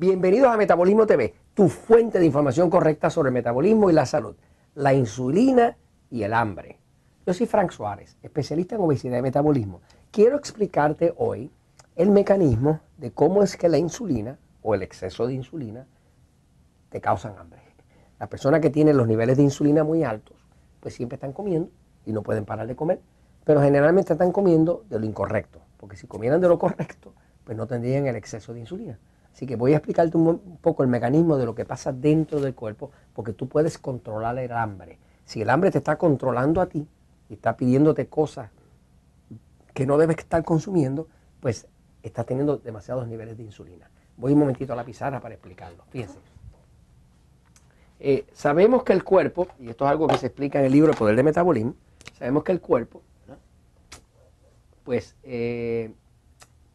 Bienvenidos a Metabolismo TV, tu fuente de información correcta sobre el metabolismo y la salud, la insulina y el hambre. Yo soy Frank Suárez, especialista en obesidad y metabolismo. Quiero explicarte hoy el mecanismo de cómo es que la insulina o el exceso de insulina te causan hambre. Las personas que tienen los niveles de insulina muy altos, pues siempre están comiendo y no pueden parar de comer, pero generalmente están comiendo de lo incorrecto, porque si comieran de lo correcto, pues no tendrían el exceso de insulina. Así que voy a explicarte un, poco el mecanismo de lo que pasa dentro del cuerpo, porque tú puedes controlar el hambre. Si el hambre te está controlando a ti y está pidiéndote cosas que no debes estar consumiendo, pues estás teniendo demasiados niveles de insulina. Voy un momentito a la pizarra para explicarlo. Fíjense. Eh, sabemos que el cuerpo, y esto es algo que se explica en el libro El Poder de Metabolismo, sabemos que el cuerpo, pues eh,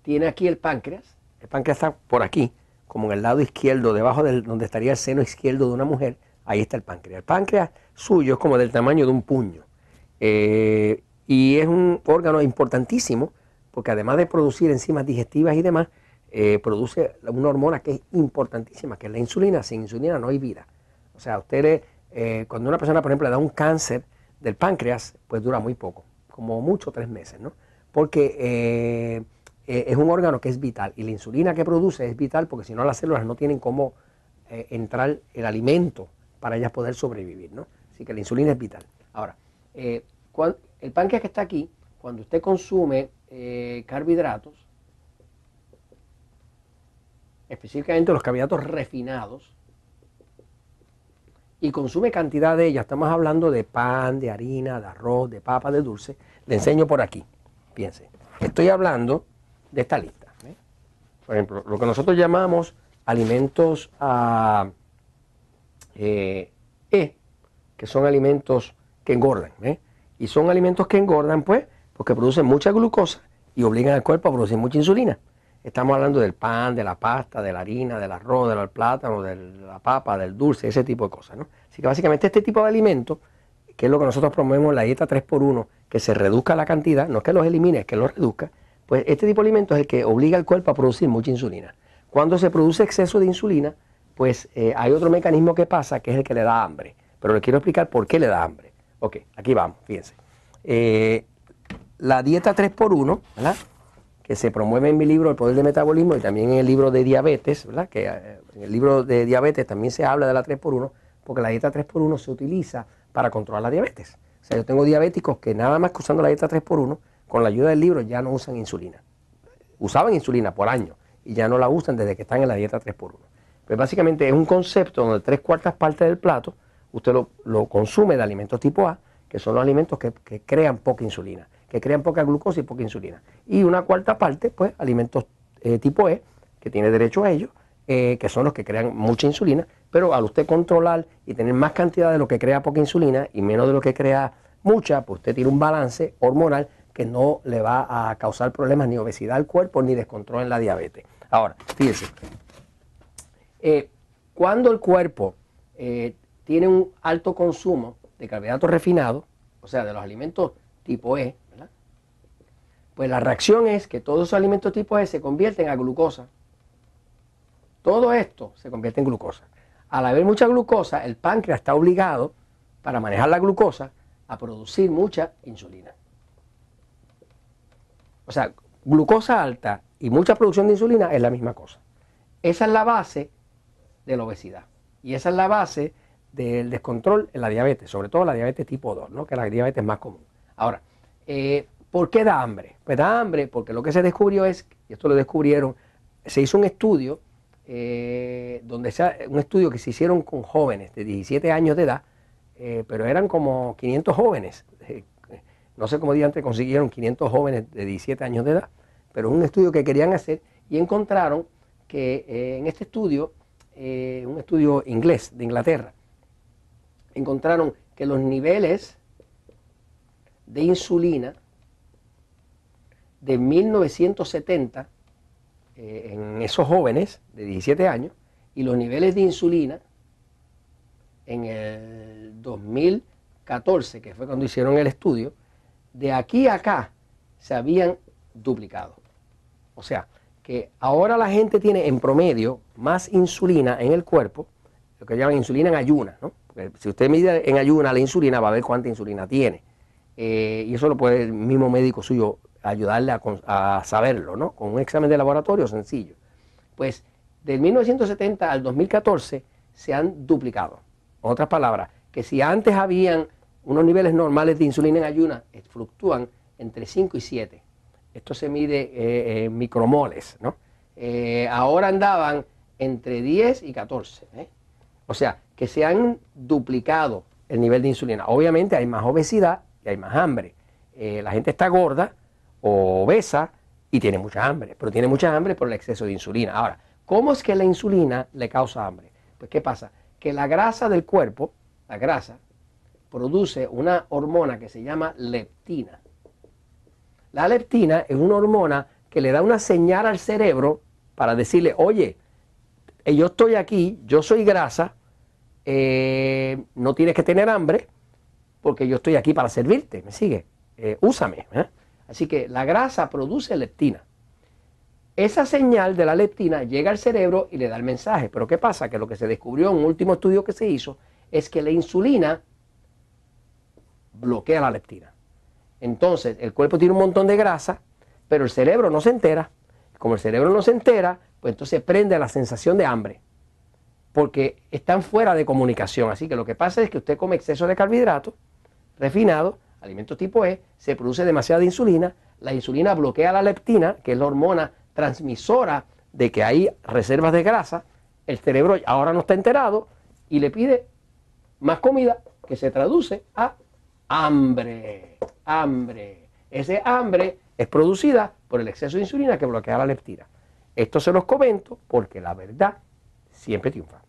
tiene aquí el páncreas, el páncreas está por aquí, como en el lado izquierdo, debajo de donde estaría el seno izquierdo de una mujer, ahí está el páncreas. El páncreas suyo es como del tamaño de un puño. Eh, y es un órgano importantísimo porque además de producir enzimas digestivas y demás, eh, produce una hormona que es importantísima, que es la insulina. Sin insulina no hay vida. O sea, ustedes, eh, cuando una persona, por ejemplo, le da un cáncer del páncreas, pues dura muy poco, como mucho tres meses, ¿no? Porque eh, es un órgano que es vital y la insulina que produce es vital porque si no las células no tienen cómo eh, entrar el alimento para ellas poder sobrevivir, ¿no? Así que la insulina es vital. Ahora, eh, el páncreas que está aquí, cuando usted consume carbohidratos, específicamente los carbohidratos refinados, y consume cantidad de ellas, estamos hablando de pan, de harina, de arroz, de papa, de dulce, le enseño por aquí. Piense, estoy hablando de esta lista. Por ejemplo, lo que nosotros llamamos alimentos a, eh, E, que son alimentos que engordan. Y son alimentos que engordan, pues, porque producen mucha glucosa y obligan al cuerpo a producir mucha insulina. Estamos hablando del pan, de la pasta, de la harina, del arroz, del plátano, de la papa, del dulce, ese tipo de cosas. ¿no? Así que básicamente este tipo de alimentos, que es lo que nosotros promovemos en la dieta 3x1, que se reduzca la cantidad, no es que los elimine, es que los reduzca, pues este tipo de alimento es el que obliga al cuerpo a producir mucha insulina. Cuando se produce exceso de insulina, pues eh, hay otro mecanismo que pasa que es el que le da hambre. Pero le quiero explicar por qué le da hambre. Ok, aquí vamos, fíjense. Eh, la dieta 3x1, ¿verdad? que se promueve en mi libro El Poder del Metabolismo y también en el libro de diabetes, ¿verdad? que eh, en el libro de diabetes también se habla de la 3x1, porque la dieta 3x1 se utiliza para controlar la diabetes. O sea, yo tengo diabéticos que nada más que usando la dieta 3x1 con la ayuda del libro ya no usan insulina. Usaban insulina por años y ya no la usan desde que están en la dieta 3x1. Pues básicamente es un concepto donde tres cuartas partes del plato usted lo, consume de alimentos tipo A, que son los alimentos que, crean poca insulina, que crean poca glucosa y poca insulina. Y una cuarta parte, pues alimentos eh, tipo E, que tiene derecho a ellos, eh, que son los que crean mucha insulina, pero al usted controlar y tener más cantidad de lo que crea poca insulina y menos de lo que crea mucha, pues usted tiene un balance hormonal que no le va a causar problemas ni obesidad al cuerpo ni descontrol en la diabetes. Ahora, fíjense, eh, cuando el cuerpo eh, tiene un alto consumo de carbohidratos refinados, o sea, de los alimentos tipo E, pues la reacción es que todos esos alimentos tipo E se convierten a glucosa. Todo esto se convierte en glucosa. Al haber mucha glucosa, el páncreas está obligado, para manejar la glucosa, a producir mucha insulina. O sea, glucosa alta y mucha producción de insulina es la misma cosa. Esa es la base de la obesidad. Y esa es la base del descontrol en la diabetes, sobre todo la diabetes tipo 2, ¿no? que es la diabetes más común. Ahora, eh, ¿por qué da hambre? Pues da hambre porque lo que se descubrió es, y esto lo descubrieron, se hizo un estudio, eh, donde se, un estudio que se hicieron con jóvenes de 17 años de edad, eh, pero eran como 500 jóvenes, no sé cómo antes consiguieron 500 jóvenes de 17 años de edad, pero un estudio que querían hacer y encontraron que eh, en este estudio, eh, un estudio inglés de Inglaterra, encontraron que los niveles de insulina de 1970 eh, en esos jóvenes de 17 años y los niveles de insulina en el 2014, que fue cuando hicieron el estudio, de aquí a acá se habían duplicado. O sea, que ahora la gente tiene en promedio más insulina en el cuerpo, lo que llaman insulina en ayuna, ¿no? Si usted mide en ayuna la insulina, va a ver cuánta insulina tiene. Eh, y eso lo puede el mismo médico suyo ayudarle a, saberlo, ¿no? Con un examen de laboratorio sencillo. Pues del 1970 al 2014 se han duplicado. En otras palabras, que si antes habían unos niveles normales de insulina en ayuna, eh, fluctúan entre 5 y 7. Esto se mide eh, en micromoles, ¿no? ahora andaban entre 10 y 14. O sea, que se han duplicado el nivel de insulina. Obviamente hay más obesidad y hay más hambre. Eh, la gente está gorda o obesa y tiene mucha hambre, pero tiene mucha hambre por el exceso de insulina. Ahora, ¿cómo es que la insulina le causa hambre? Pues ¿qué pasa? Que la grasa del cuerpo, la grasa, produce una hormona que se llama leptina. La leptina es una hormona que le da una señal al cerebro para decirle, oye, eh, yo estoy aquí, yo soy grasa, eh, no tienes que tener hambre, porque yo estoy aquí para servirte, ¿me sigue? Eh, úsame. Así que la grasa produce leptina. Esa señal de la leptina llega al cerebro y le da el mensaje. Pero ¿qué pasa? Que lo que se descubrió en un último estudio que se hizo es que la insulina bloquea la leptina. Entonces, el cuerpo tiene un montón de grasa, pero el cerebro no se entera. Como el cerebro no se entera, pues entonces prende la sensación de hambre. Porque están fuera de comunicación. Así que lo que pasa es que usted come exceso de carbohidratos refinado, alimento tipo E, se produce demasiada insulina, la insulina bloquea la leptina, que es la hormona transmisora de que hay reservas de grasa, el cerebro ahora no está enterado y le pide más comida que se traduce a hambre, hambre. Ese hambre es producida por el exceso de insulina que bloquea la leptina. Esto se los comento porque la verdad siempre triunfa.